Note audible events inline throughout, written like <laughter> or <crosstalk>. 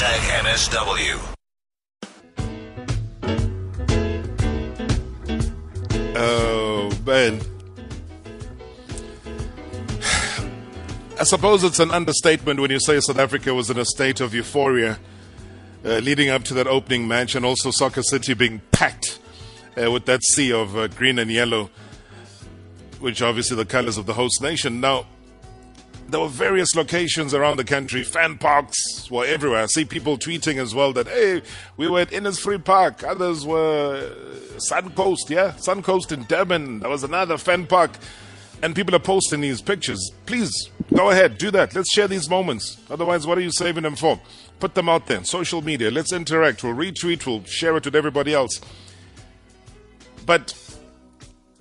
Hashtag MSW. Oh, man. I suppose it's an understatement when you say South Africa was in a state of euphoria uh, leading up to that opening match and also Soccer City being packed uh, with that sea of uh, green and yellow, which are obviously the colors of the host nation. Now, there were various locations around the country. Fan parks were everywhere. I see people tweeting as well that, hey, we were at Innesfree Park. Others were uh, Suncoast, yeah? Suncoast in Durban. There was another fan park. And people are posting these pictures. Please, go ahead, do that. Let's share these moments. Otherwise, what are you saving them for? Put them out there. Social media. Let's interact. We'll retweet. We'll share it with everybody else. But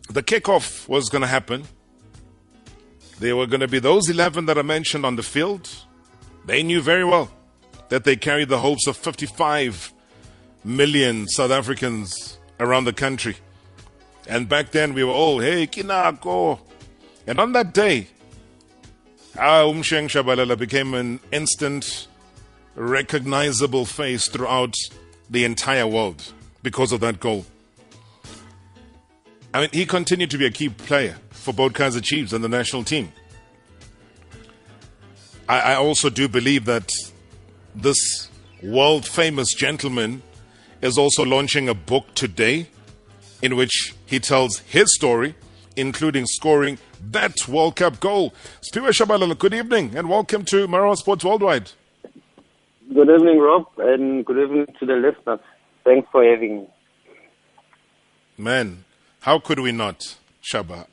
the kickoff was going to happen there were going to be those 11 that are mentioned on the field. They knew very well that they carried the hopes of 55 million South Africans around the country. And back then we were all, hey, Ke Nako. And on that day, ah, our Umsheng Tshabalala became an instant, recognizable face throughout the entire world because of that goal. I mean, he continued to be a key player for both Kaizer Chiefs and the national team. I, I also do believe that this world famous gentleman is also launching a book today in which he tells his story, including scoring that World Cup goal. Siphiwe Tshabalala, good evening and welcome to Marawa Sports Worldwide. Good evening, Rob, and good evening to the listeners. Thanks for having me. Man, how could we not, Shaba?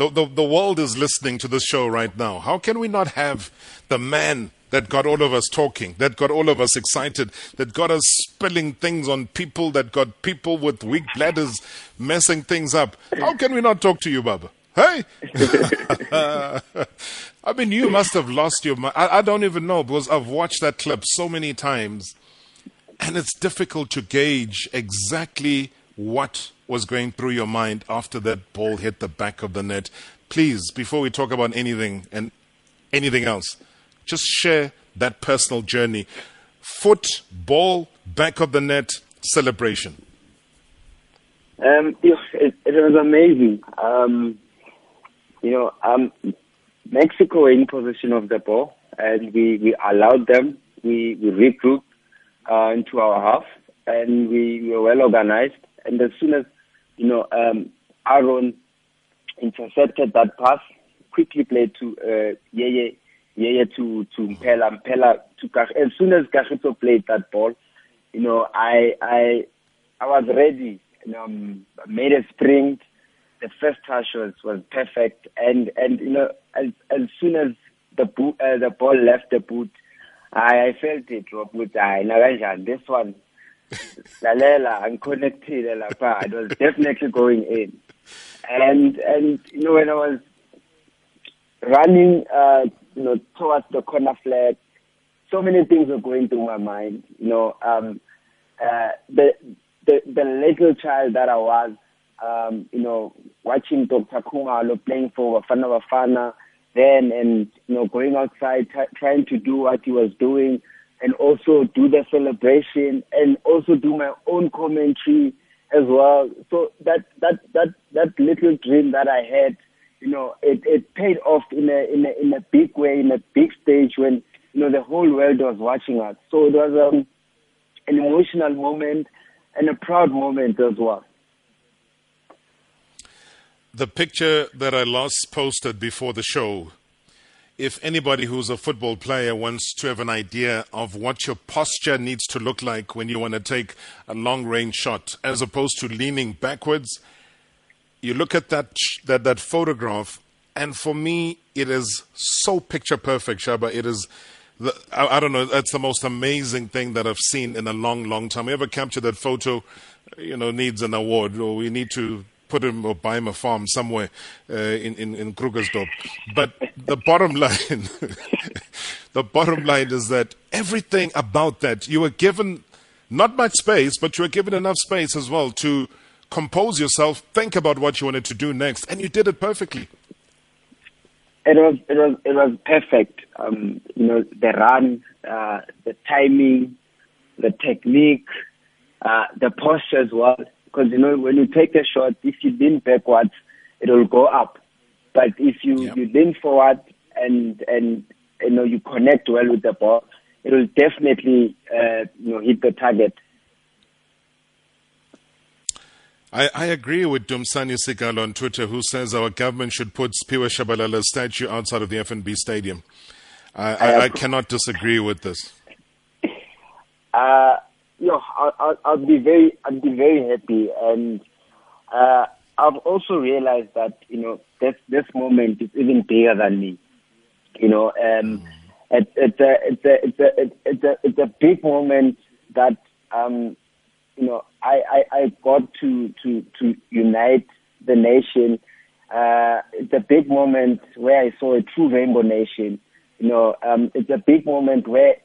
The, the, the world is listening to this show right now. How can we not have the man that got all of us talking, that got all of us excited, that got us spilling things on people, that got people with weak bladders messing things up? How can we not talk to you, Baba? Hey! <laughs> I mean, you must have lost your mind. I, I don't even know because I've watched that clip so many times and it's difficult to gauge exactly what was going through your mind after that ball hit the back of the net. Please, before we talk about anything and anything else, just share that personal journey. Football, back of the net celebration. Um, it, it was amazing. Um, you know, um, Mexico in possession of the ball, and we, we allowed them. We, we regrouped uh, into our half, and we, we were well organized. And as soon as you know, um, Aaron intercepted that pass, quickly played to uh, Yeye, Yeye to to Mphela, Mphela to Kach. As soon as Kagiso played that ball, you know, I I I was ready. You know, um, made a sprint. The first touch was was perfect, and and you know, as as soon as the uh, the ball left the boot, I, I felt it. Rob, with I this one lalela I'm connected lapha. It was definitely going in. And and you know when i was running uh you know towards the corner flag so many things were going through my mind you know um uh the the the little child that i was um you know watching dr khumalo playing for bafana bafana then and you know going outside t- trying to do what he was doing and also do the celebration and also do my own commentary as well. So that that that that little dream that I had, you know, it, it paid off in a in a in a big way, in a big stage when you know the whole world was watching us. So it was um, an emotional moment and a proud moment as well. The picture that I last posted before the show if anybody who's a football player wants to have an idea of what your posture needs to look like when you want to take a long range shot, as opposed to leaning backwards, you look at that, that, that photograph, and for me, it is so picture perfect, Shaba. It is. The, I, I, don't know. That's the most amazing thing that I've seen in a long, long time. Whoever captured that photo, you know, needs an award, or we need to put him or buy him a farm somewhere uh, in, in, in Krugersdorp. But the bottom line, <laughs> the bottom line is that everything about that, you were given not much space, but you were given enough space as well to compose yourself, think about what you wanted to do next, and you did it perfectly. It was it was it was perfect. Um, you know the run, uh, the timing, the technique, uh, the posture as well. Because you know when you take a shot, if you lean backwards, it will go up. But if you yep. you lean forward and and you know you connect well with the ball, it will definitely uh, you know hit the target. I, I agree with Dumsani Sigal on Twitter, who says our government should put Sphiwe Tshabalala's statue outside of the FNB Stadium. I, I, I cannot disagree with this. Uh, you know, I'll, I'll, be very, I'll be very happy, and uh, I've also realized that you know this this moment is even bigger than me. You know, um, it, it's a it's a it's a it's a it's a big moment that um, you know I, I, I got to to to unite the nation. Uh, it's a big moment where I saw a true rainbow nation. You know, um, it's a big moment where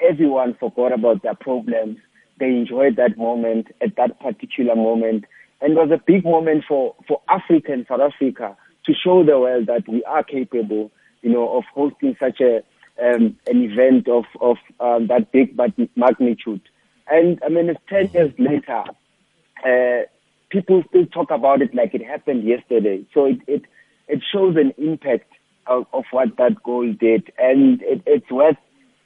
everyone forgot about their problems. They enjoyed that moment at that particular moment and it was a big moment for, for Africa and South Africa to show the world that we are capable, you know, of hosting such a um, an event of of um, that big magnitude. And I mean, it's ten years later. Uh, people still talk about it like it happened yesterday. So it it, it shows an impact of, of what that goal did, and it, it's worth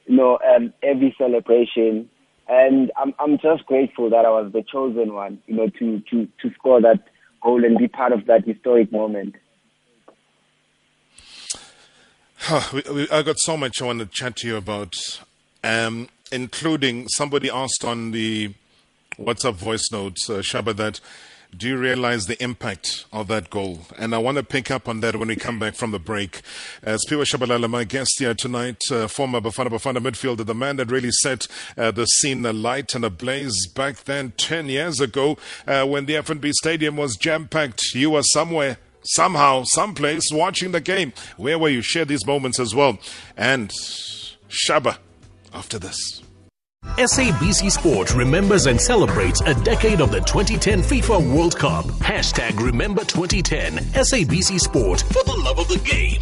you know um, every celebration and I'm I'm just grateful that I was the chosen one, you know, to to to score that goal and be part of that historic moment. I got so much I want to chat to you about, um, including somebody asked on the WhatsApp voice notes, uh, Shaba, that do you realize the impact of that goal? And I want to pick up on that when we come back from the break. Uh, Sphiwe Tshabalala, my guest here tonight, uh, former Bafana Bafana midfielder, the man that really set uh, the scene alight and ablaze back then, 10 years ago, uh, when the FNB Stadium was jam packed. You were somewhere somehow, someplace watching the game. Where were you? Share these moments as well. And Shaba after this. SABC Sport remembers and celebrates a decade of the 2010 FIFA World Cup. Hashtag Remember 2010. SABC Sport for the love of the game.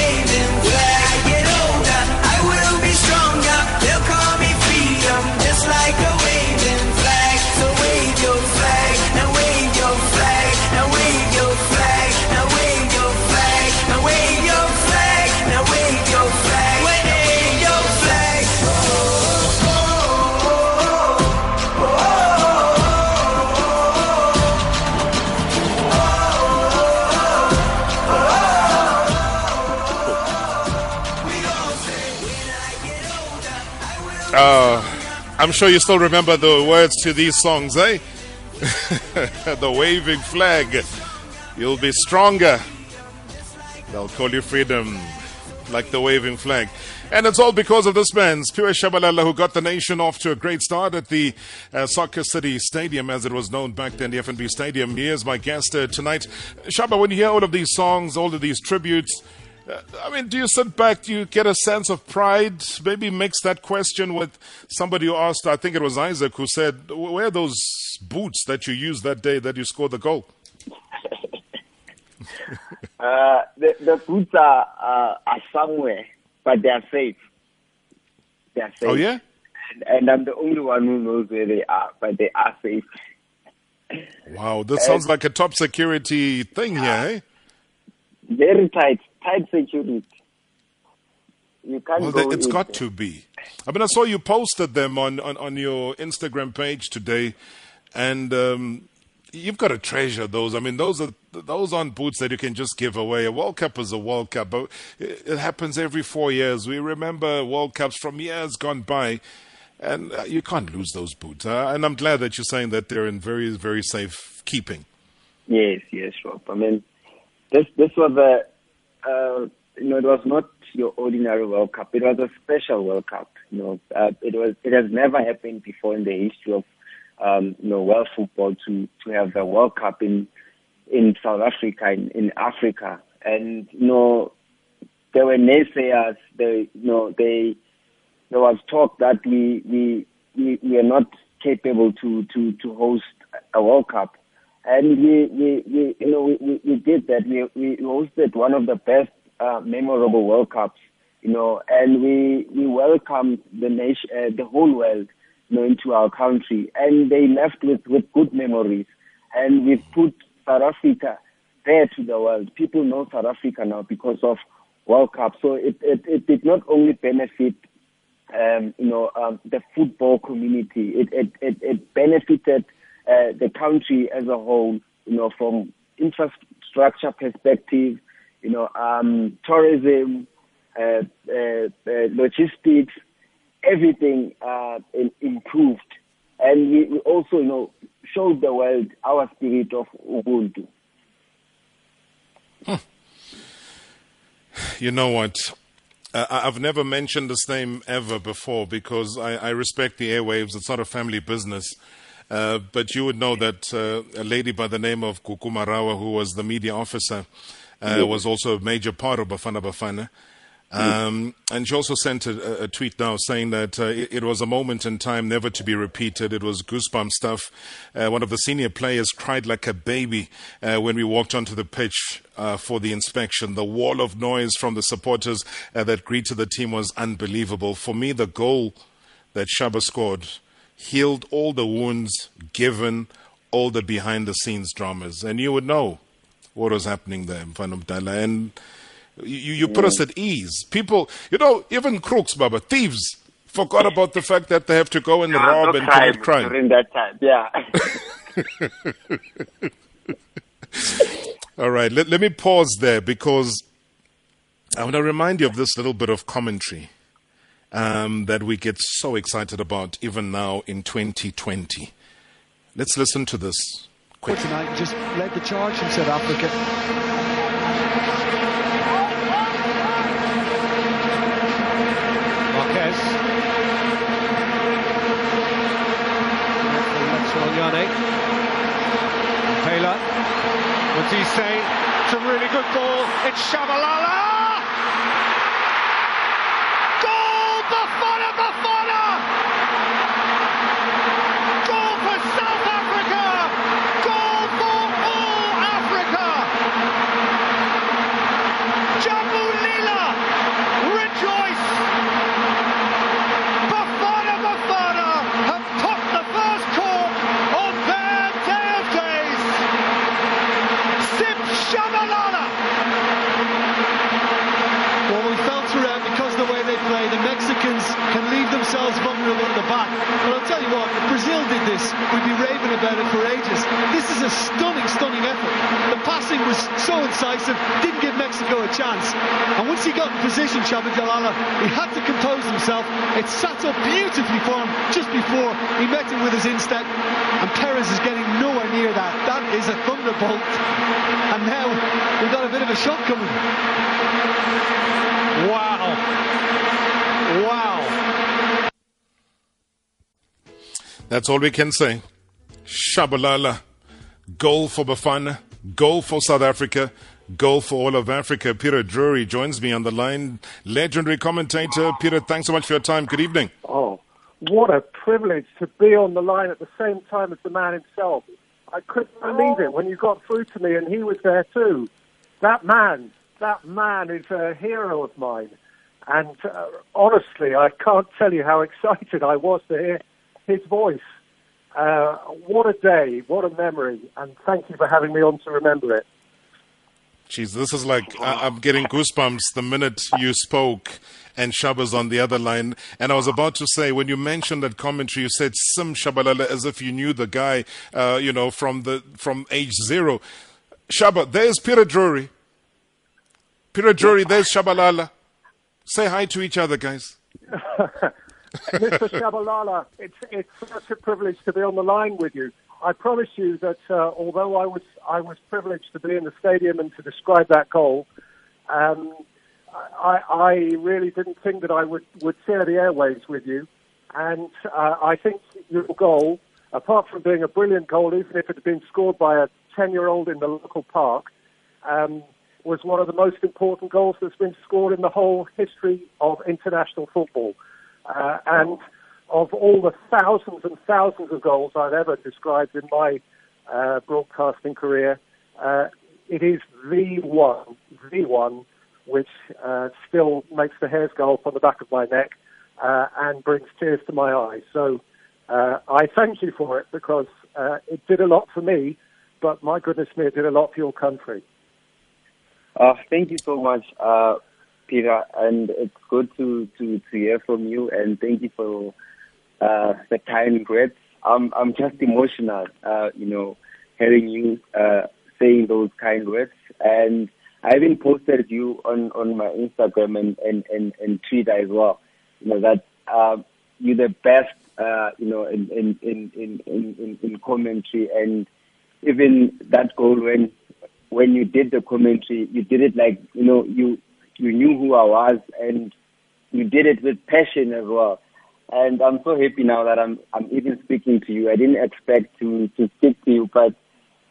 I'm sure you still remember the words to these songs, eh? <laughs> the waving flag. You'll be stronger. They'll call you freedom, like the waving flag. And it's all because of this man, Siphiwe Tshabalala, who got the nation off to a great start at the uh, Soccer City Stadium, as it was known back then, the FNB Stadium. He is my guest uh, tonight. Shaba, when you hear all of these songs, all of these tributes, I mean, do you sit back, do you get a sense of pride? Maybe mix that question with somebody who asked, I think it was Isaac, who said, Where are those boots that you used that day that you scored the goal? <laughs> uh, the, the boots are, uh, are somewhere but they are safe. They are safe. Oh yeah. And, and, I'm the only one who knows where they are, but they are safe. Wow, this sounds like a top security thing here, eh? Very tight, tight security. You can't well, go it's got to be. I mean, I saw you posted them on, on, on your Instagram page today, and um, you've got to treasure those. I mean, those are those aren't boots that you can just give away. A World Cup is a World Cup, but it, happens every four years. We remember World Cups from years gone by, and uh, you can't lose those boots. Uh, and I'm glad that you're saying that they're in very, very safe keeping. Yes, yes, Rob. I mean, this this was a, uh, you know, it was not your ordinary World Cup. It was a special World Cup. You know, uh, it was it has never happened before in the history of um, you know, world football to, to have the World Cup in, in South Africa, in, in Africa. And, you know, there were naysayers, they, you know, they, there was talk that we, we, we, we are not capable to, to, to host a World Cup. And we, we, we you know, we, we did that. We, we hosted one of the best, uh, memorable World Cups, you know, and we, we welcomed the nation, uh, the whole world you know, into our country. And they left with, with good memories. And we've put South Africa there to the world. People know South Africa now because of World Cup. So it, it, it did not only benefit, um, you know, um, the football community. It, it, it, it benefited uh, the country as a whole, you know, from infrastructure perspective, you know, um, tourism, uh, uh, uh logistics, everything uh, improved. And we, we, also, you know, showed the world our spirit of Ubuntu. You know what? Uh, I've never mentioned this name ever before because I, I respect the airwaves. It's not a family business. Uh, but you would know that uh, a lady by the name of Kukumarawa, who was the media officer, uh, was also a major part of Bafana Bafana. Um, and she also sent a, a, tweet now saying that uh, it, it, was a moment in time never to be repeated. It was goosebump stuff. Uh, one of the senior players cried like a baby uh, when we walked onto the pitch uh, for the inspection. The wall of noise from the supporters uh, that greeted the team was unbelievable. For me, the goal that Shaba scored healed all the wounds given all the behind the scenes dramas. And you would know what was happening there in Mfana And you, you put us at ease. People, you know, even crooks, Baba, thieves, forgot about the fact that they have to go and yeah, rob no and crime commit crime. During that time, yeah. <laughs> All right, let, let me pause there because I want to remind you of this little bit of commentary um, that we get so excited about even now in 2020. Let's listen to this. Quick. Tonight just led the charge in South Africa. Matisse, it's a really good ball. It's won the back. But I'll tell you what, if Brazil did this, we'd be raving about it for ages. This is a stunning, stunning effort. The passing was so incisive, didn't give Mexico a chance. And once he got in position, Tshabalala, he had to compose himself. It sat up beautifully for him just before he met him with his instep. And Perez is getting nowhere near that. That is a thunderbolt. And now we've got a bit of a shot coming. Wow. Wow. That's all we can say. Tshabalala. Goal for Bafana. Goal for South Africa. Goal for all of Africa. Peter Drury joins me on the line. Legendary commentator. Peter, thanks so much for your time. Good evening. Oh, what a privilege to be on the line at the same time as the man himself. I couldn't believe it when you got through to me and he was there too. That man, that man is a hero of mine. And uh, honestly, I can't tell you how <laughs> excited I was to hear his voice. Uh, what a day, what a memory, and thank you for having me on to remember it. Jeez, this is like I- I'm getting goosebumps the minute you spoke and Shaba's on the other line. And I was about to say, when you mentioned that commentary, you said Sim Tshabalala as if you knew the guy, uh, you know, from the from age zero. Shaba, there's Peter Drury. Peter Drury, there's Tshabalala. Say hi to each other, guys. <laughs> Mr. Tshabalala, it's, it's such a privilege to be on the line with you. I promise you that uh, although I was I was privileged to be in the stadium and to describe that goal, um, I, I really didn't think that I would, would share the airwaves with you. And uh, I think your goal, apart from being a brilliant goal, even if it had been scored by a 10 year old in the local park, um, was one of the most important goals that's been scored in the whole history of international football. Uh, and of all the thousands and thousands of goals I've ever described in my uh, broadcasting career, uh, it is the one, the one which uh, still makes the hairs go up on the back of my neck uh, and brings tears to my eyes. So uh, I thank you for it because it did a lot for me, but my goodness me, it did a lot for your country. Uh, thank you so much, uh, Peter, and it's good to, to, to hear from you, and thank you for uh, the kind words. I'm, I'm just emotional, uh, you know, hearing you uh, saying those kind words, and I even posted you on, on my Instagram and, and, and, and Twitter as well, you know, that uh, you're the best, uh, you know, in, in, in, in, in, in commentary, and even that goal when when you did the commentary, you did it like you know you you knew who I was, and you did it with passion as well. And I'm so happy now that I'm I'm even speaking to you. I didn't expect to to speak to you, but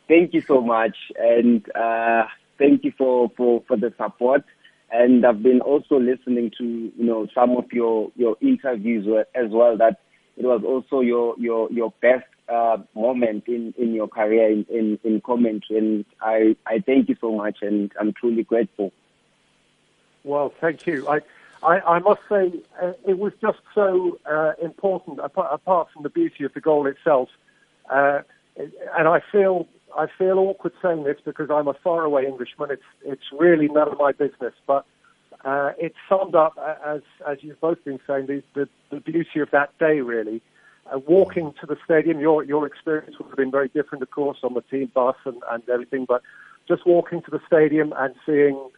thank you so much, and uh, thank you for, for for the support. And I've been also listening to you know some of your your interviews as well. That it was also your your your best uh, moment in, in your career in, in, in commentary. And I, I thank you so much, and I'm truly grateful. Well, thank you. I, I, I must say, uh, it was just so uh, important, apart, apart from the beauty of the goal itself. Uh, and I feel I feel awkward saying this because I'm a faraway Englishman. It's it's really none of my business, but uh, it summed up as as you've both been saying the the, the beauty of that day really. Uh, walking to the stadium, your your experience would have been very different, of course, on the team bus and, and everything. But just walking to the stadium and seeing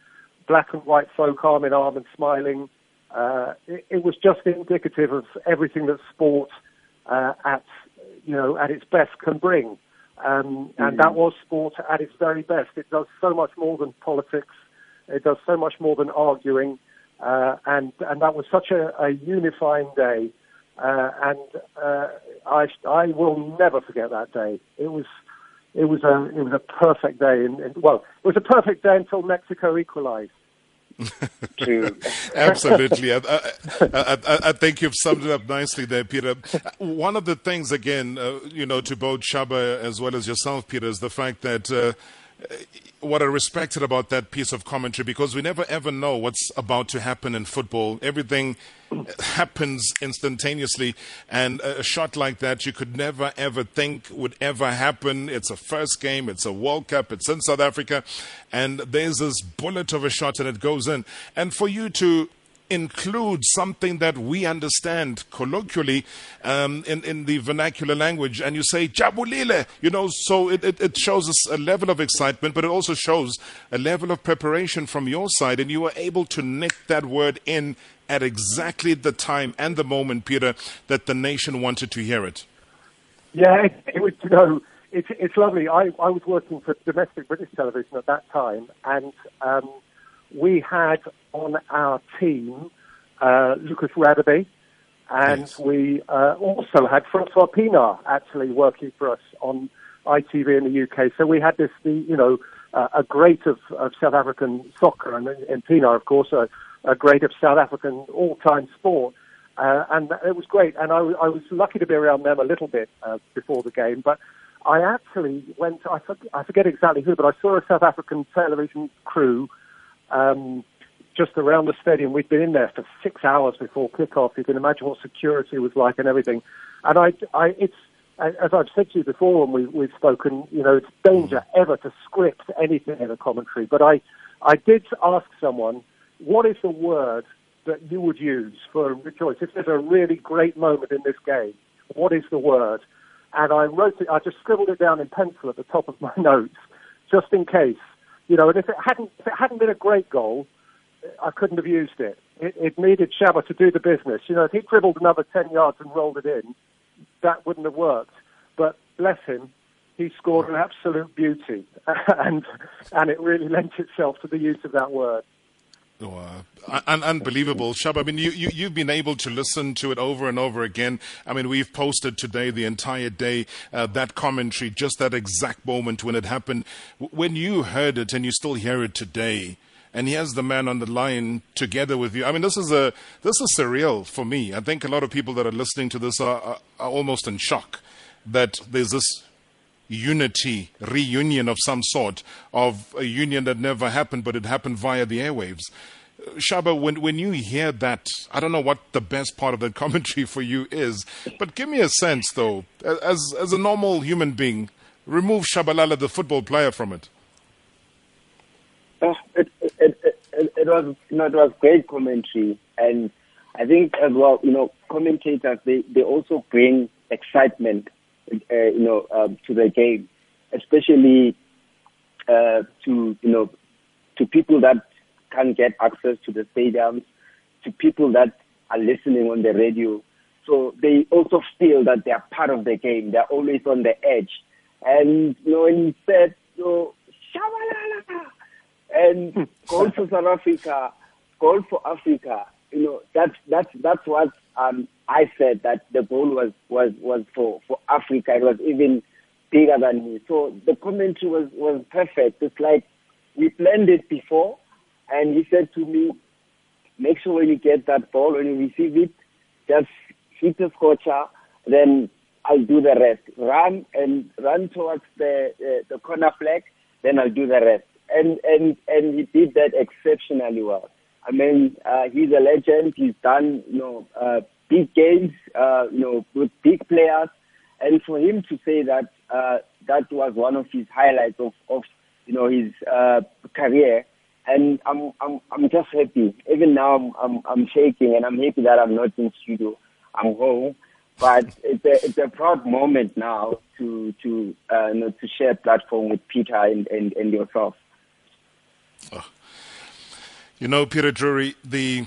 black and white folk arm in arm and smiling, uh, it, it, was just indicative of everything that sport uh, at you know at its best can bring. Um, and that was sport at its very best. It does so much more than politics. It does so much more than arguing. Uh, and and that was such a, a unifying day. Uh, and uh, I, I will never forget that day. It was, it was a, it was a perfect day. And, and well, it was a perfect day until Mexico equalised. <laughs> Absolutely. I, I, I, I, think you've summed it up nicely there, Peter. One of the things, again, uh, you know, to both Shaba as well as yourself, Peter, is the fact that uh, what I respected about that piece of commentary because we never ever know what's about to happen in football. Everything happens instantaneously, and a shot like that you could never ever think would ever happen. It's a first game, it's a World Cup, it's in South Africa, and there's this bullet of a shot and it goes in. And for you to include something that we understand colloquially um, in, in the vernacular language, and you say Jabulile, you know, so it, it, it shows us a level of excitement, but it also shows a level of preparation from your side, and you were able to nick that word in at exactly the time and the moment, Peter, that the nation wanted to hear it. Yeah, it, it was, you know, it's, it's lovely. I, I was working for domestic British television at that time, and um, we had on our team uh, Lucas Radebe, and yes. we uh, also had Francois Pienaar actually working for us on ITV in the UK. So we had this, the, you know, uh, a great of, of South African soccer, and, and Pienaar, of course, a, a great of South African all-time sport. Uh, and it was great. And I, I was lucky to be around them a little bit uh, before the game. But I actually went, I, forget, I forget exactly who, but I saw a South African television crew um, just around the stadium. We'd been in there for six hours before kickoff. You can imagine what security was like and everything. And I, I it's as I've said to you before when we, we've spoken, you know, it's danger ever to script anything in a commentary. But I, I did ask someone, what is the word that you would use for rejoice? If there's a really great moment in this game, what is the word? And I wrote it, I just scribbled it down in pencil at the top of my <laughs> notes, just in case. You know, and if it hadn't, if it hadn't been a great goal, I couldn't have used it. It, it needed Shabba to do the business. You know, if he dribbled another 10 yards and rolled it in, that wouldn't have worked. But bless him, he scored an absolute beauty. <laughs> and, and it really lent itself to the use of that word. Oh, uh, un- unbelievable, Shab. I mean, you, you, you've been able to listen to it over and over again. I mean, we've posted today the entire day uh, that commentary, just that exact moment when it happened. When you heard it and you still hear it today, and here's the man on the line together with you. I mean, this is a this is surreal for me. I think a lot of people that are listening to this are, are, are almost in shock that there's this unity, reunion of some sort, of a union that never happened, but it happened via the airwaves. Shaba, when, when you hear that, I don't know what the best part of the <laughs> commentary for you is, but give me a sense, though, as, as a normal human being, remove Tshabalala, the football player, from it. Oh, it, it, it, it, was, you know, it was great commentary. And I think as well, you know, commentators, they, they also bring excitement uh, you know, um, to the game, especially uh, to you know to people that can't get access to the stadiums, to people that are listening on the radio. So they also feel that they are part of the game. They're always on the edge. And you know, when he said, "So, Tshabalala," and goal for South Africa, goal for Africa, you know, that's that's that's what um, I said that the goal was was was for for Africa. It was even bigger than me. So the commentary was was perfect. It's like we planned it before, and he said to me, "Make sure when you get that ball, when you receive it, just hit the scorcher, then I'll do the rest. Run and run towards the uh, the corner flag, then I'll do the rest." And and and he did that exceptionally well. I mean, uh, he's a legend. He's done, you know, uh, big games, uh, you know, with big players. And for him to say that uh, that was one of his highlights of, of you know, his uh, career, and I'm, I'm, I'm just happy. Even now, I'm, I'm, I'm shaking, and I'm happy that I'm not in studio. I'm home, but it's a, it's a proud moment now to, to, uh, you know, to share platform with Peter and, and, and yourself. Oh. You know, Peter Drury, the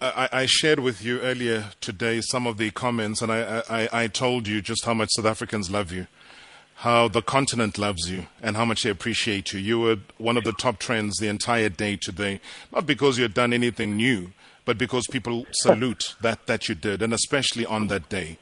I, I, shared with you earlier today some of the comments, and I, I, I, told you just how much South Africans love you, how the continent loves you, and how much they appreciate you. You were one of the top trends the entire day today, not because you had done anything new, but because people salute that, that you did, and especially on that day.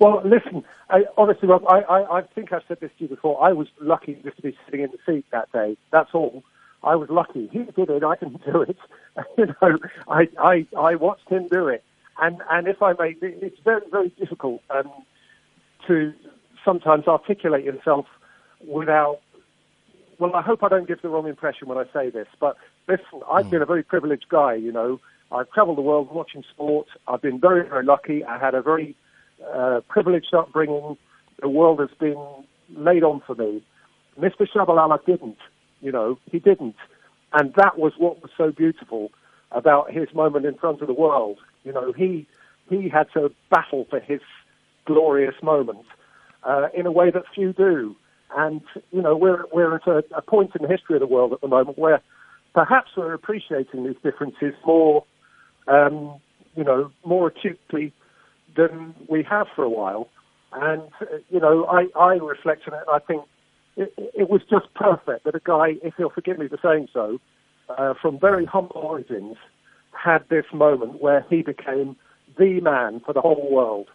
Well, listen, I, honestly, Rob, I, I, I think I've said this to you before. I was lucky just to be sitting in the seat that day. That's all. I was lucky. He did it. I didn't do it. <laughs> you know, I, I, I watched him do it. And, and if I may, it's very, very difficult um, to sometimes articulate yourself without. Well, I hope I don't give the wrong impression when I say this, but listen, I've mm. been a very privileged guy. You know, I've travelled the world watching sport. I've been very, very lucky. I had a very uh, privileged upbringing. The world has been laid on for me. Mr. Tshabalala didn't. You know, he didn't. And that was what was so beautiful. about his moment in front of the world. You know, he he had to battle for his glorious moment uh, in a way that few do. And you know, we're we're at a, a point in the history of the world at the moment where perhaps we're appreciating these differences more, um, you know, more acutely than we have for a while. And you know, I I reflect on it. I think it, was just perfect that a guy, if he'll forgive me for saying so, uh, from very humble origins, had this moment where he became the man for the whole world.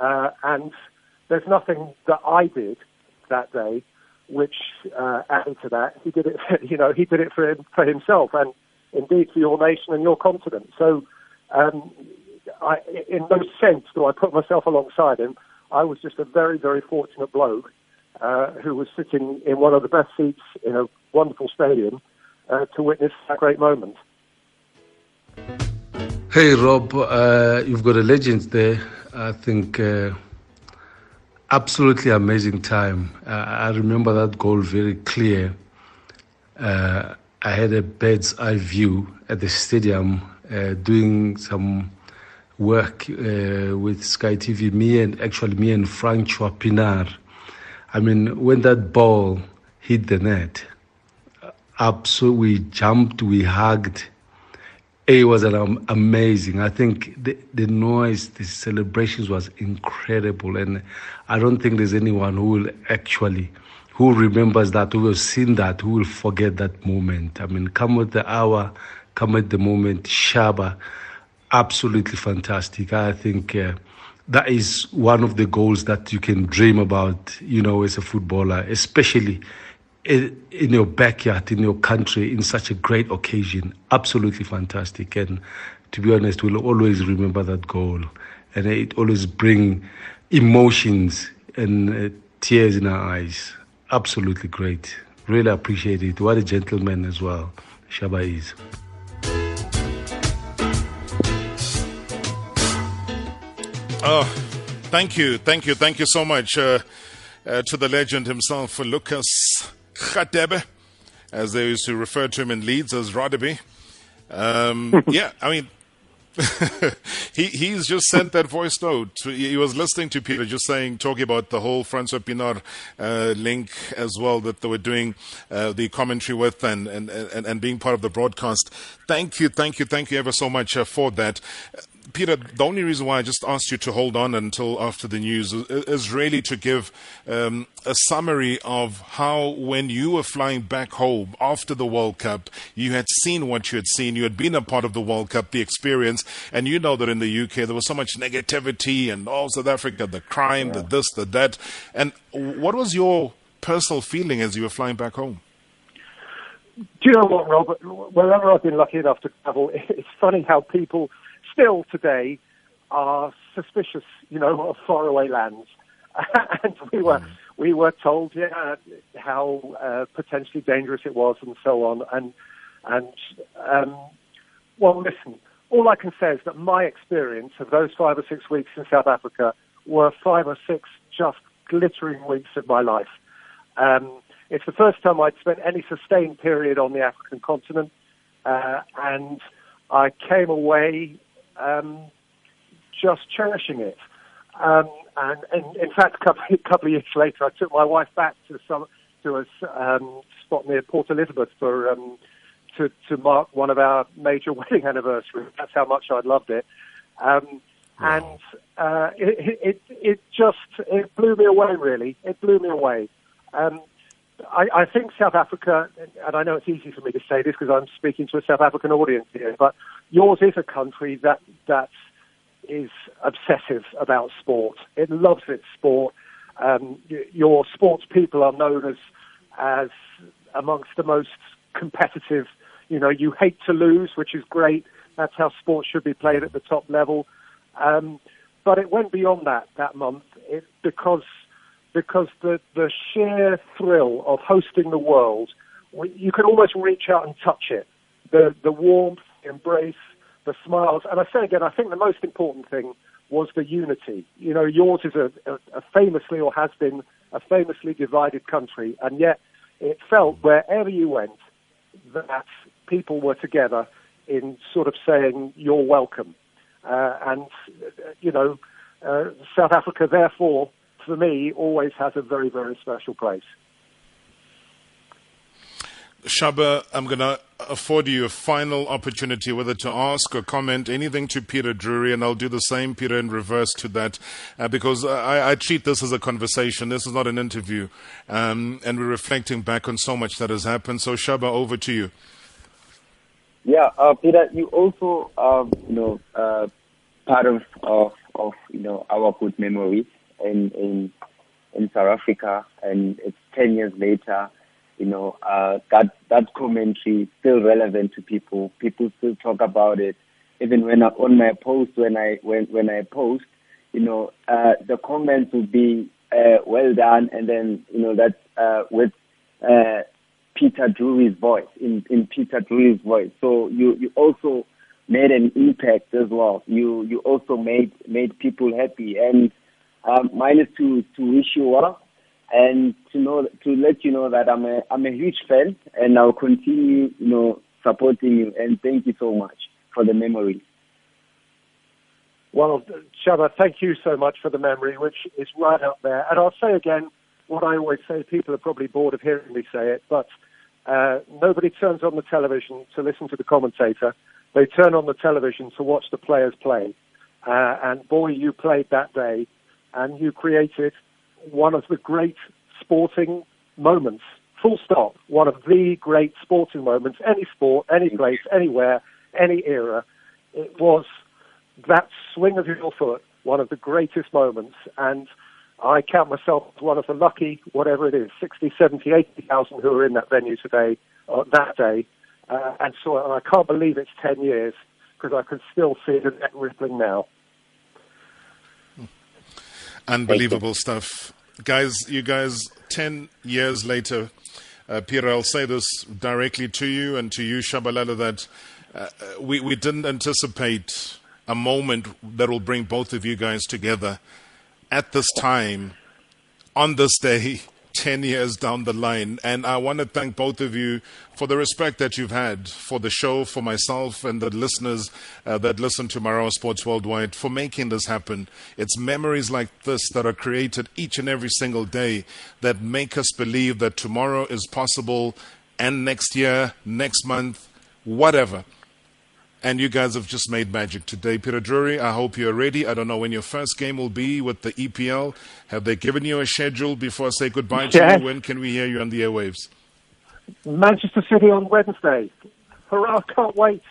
Uh, and there's nothing that I did that day which uh, added to that. He did it, <laughs> you know, he did it for him, for himself, and indeed for your nation and your continent. So, um, I, in no sense do I put myself alongside him. I was just a very, very fortunate bloke uh, who was sitting in one of the best seats in a wonderful stadium uh, to witness that great moment. Hey Rob, uh, you've got a legend there. I think uh, absolutely amazing time. Uh, I remember that goal very clear. I had a bird's eye view at the stadium, doing some work with Sky TV. Me and actually me and Francois Pienaar. I mean, when that ball hit the net, absolutely we jumped, we hugged it was an, um, amazing. I think the, the noise, the celebrations was incredible, and I don't think there's anyone who will actually who remembers that, who has seen that, who will forget that moment. I mean, come with the hour, come with the moment. Shaba, absolutely fantastic. I think. Uh, that is one of the goals that you can dream about, you know, as a footballer, especially in, your backyard, in your country, in such a great occasion. Absolutely fantastic. And to be honest, we'll always remember that goal. And it always brings emotions and uh, tears in our eyes. Absolutely great. Really appreciate it. What a gentleman as well, Shaba is. Oh, thank you, thank you, thank you so much uh, uh, to the legend himself, Lucas Radebe, as they used to refer to him in Leeds as Radebe. Um, <laughs> yeah, I mean, <laughs> he he's just sent that voice note. He was listening to Peter just saying, talking about the whole Francois Pienaar uh, link as well that they were doing uh, the commentary with and, and, and, and being part of the broadcast. Thank you, thank you, thank you ever so much uh, for that. Peter, the only reason why I just asked you to hold on until after the news is really to give um, a summary of how, when you were flying back home after the World Cup, you had seen what you had seen. You had been a part of the World Cup, the experience, and you know that in the UK there was so much negativity and all South Africa, the crime, yeah. the this, the that. And what was your personal feeling as you were flying back home? Do you know what, Robert? Wherever I've been lucky enough to travel, <laughs> it's funny how people still today are suspicious, you know, of faraway lands. <laughs> and we were mm. we were told yeah, how uh, potentially dangerous it was and so on. And and um, well, listen, all I can say is that my experience of those five or six weeks in South Africa were five or six just glittering weeks of my life. Um, it's the first time I'd spent any sustained period on the African continent, uh, and I came away um, just cherishing it. Um, and, and, in fact, a couple, <laughs> a couple, of years later, I took my wife back to some to a um, spot near Port Elizabeth for um, to to mark one of our major <laughs> wedding anniversaries. That's how much I'd loved it. Um, wow. And uh, it, it it just it blew me away. Really, it blew me away. I, I think South Africa, and I know it's easy for me to say this because I'm speaking to a South African audience here, but yours is a country that that is obsessive about sport. It loves its sport. Um, your sports people are known as as amongst the most competitive. You know, you hate to lose, which is great. That's how sports should be played at the top level. Um, but it went beyond that that month it, because because the, the sheer thrill of hosting the world, you can almost reach out and touch it. The, the warmth, embrace, the smiles. And I say again, I think the most important thing was the unity. You know, yours is a, a, famously or has been a famously divided country, and yet it felt wherever you went that people were together in sort of saying you're welcome. Uh, and, you know, uh, South Africa, therefore, for me, always has a very, very special place. Shaba, I'm going to afford you a final opportunity whether to ask or comment anything to Peter Drury, and I'll do the same, Peter, in reverse to that, uh, because I, I, treat this as a conversation. This is not an interview, um, and we're reflecting back on so much that has happened. So, Shaba, over to you. Yeah, uh, Peter, you also, um, you know, uh, part of, of, of, you know, our good memories in, in, in South Africa, and it's 10 years later you know, uh, that that commentary is still relevant to people. People still talk about it. Even when I, on my post, when I when when I post, you know, uh, the comments will be uh, well done, and then you know that uh, with uh, Peter Drury's voice in in Peter Drury's voice. So you you also made an impact as well. You you also made made people happy, and um, mine is to to wish you well and to know to let you know that I'm a I'm a huge fan and I'll continue you know supporting you and thank you so much for the memory. Well, Shaba, thank you so much for the memory, which is right up there. And I'll say again what I always say. People are probably bored of hearing me say it, but uh, nobody turns on the television to listen to the commentator. They turn on the television to watch the players play. Uh, and boy, you played that day, and you created one of the great sporting moments. Full stop. One of the great sporting moments. Any sport, any place, anywhere, any era. It was that swing of your foot, one of the greatest moments. And I count myself as one of the lucky, whatever it is, 60, 70, 80,000 who are in that venue today, uh, that day. Uh, and so and I can't believe it's 10 years because I can still see the net rippling now. Unbelievable stuff. Guys, you guys, 10 years later, uh, Peter, I'll say this directly to you and to you, Tshabalala, that uh, we, we didn't anticipate a moment that will bring both of you guys together at this time, on this day, 10 years down the line. And I want to thank both of you for the respect that you've had for the show, for myself and the listeners uh, that listen to Marawa Sports Worldwide for making this happen. It's memories like this that are created each and every single day that make us believe that tomorrow is possible and next year, next month, whatever. And you guys have just made magic today. Peter Drury, I hope you're ready. I don't know when your first game will be with the EPL. Have they given you a schedule before I say goodbye to you? When can we hear you on the airwaves? Manchester City on Wednesday. Hurrah, can't wait.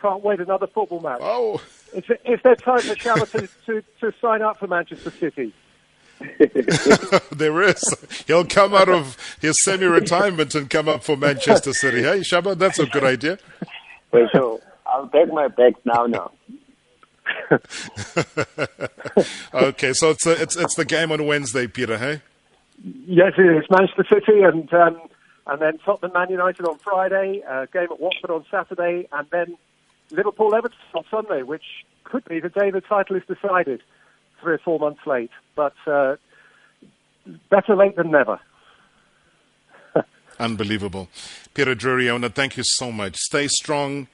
Can't wait another football match. Oh. Is, is there time for Shabba to, to, to sign up for Manchester City? <laughs> there is. He'll come out of his semi retirement and come up for Manchester City. Hey, Shabba, that's a good idea. <laughs> For sure. I'll take my bags now. Now. <laughs> okay, so it's a, it's it's the game on Wednesday, Peter. Hey. Yes, it is Manchester City and um, and then Tottenham Man United on Friday. Uh, game at Watford on Saturday, and then Liverpool Everton on Sunday, which could be the day the title is decided. Three or four months late, but uh, better late than never. <laughs> Unbelievable. Peter Drury, I want to thank you so much. Stay strong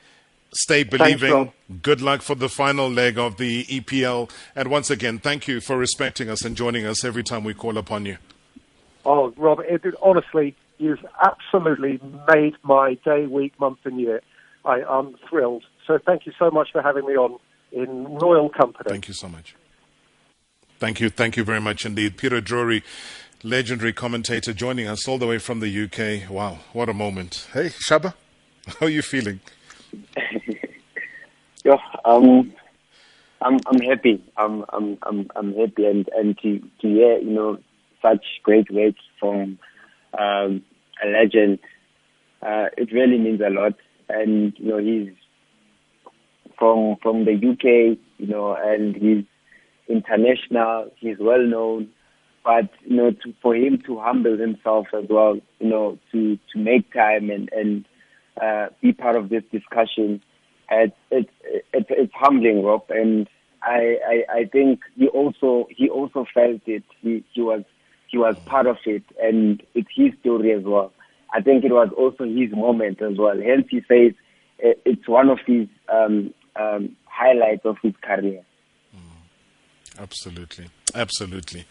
Stay believing. Thanks, Good luck for the final leg of the EPL. And once again, thank you for respecting us and joining us every time we call upon you. Oh, Rob, it, honestly, you've absolutely made my day, week, month, and year. I, am thrilled. So thank you so much for having me on in royal company. Thank you so much. Thank you. Thank you very much indeed. Peter Drury, legendary commentator, joining us all the way from the UK. Wow, what a moment. Hey, Shaba, <laughs> how are you feeling? <laughs> yeah, um, I'm I'm happy. I'm I'm I'm I'm happy, and and to to hear you know such great words from um, a legend, uh, it really means a lot. And you know he's from from the UK, you know, and he's international. He's well known, but you know, to, for him to humble himself as well, you know, to to make time and and uh, be part of this discussion. It, it, it, it's humbling, Rob, and I, I, I think he also he also felt it. He, he was he was part of it, and it's his story as well. I think it was also his moment as well. Hence, he says it's one of his um, um, highlights of his career. Absolutely, absolutely.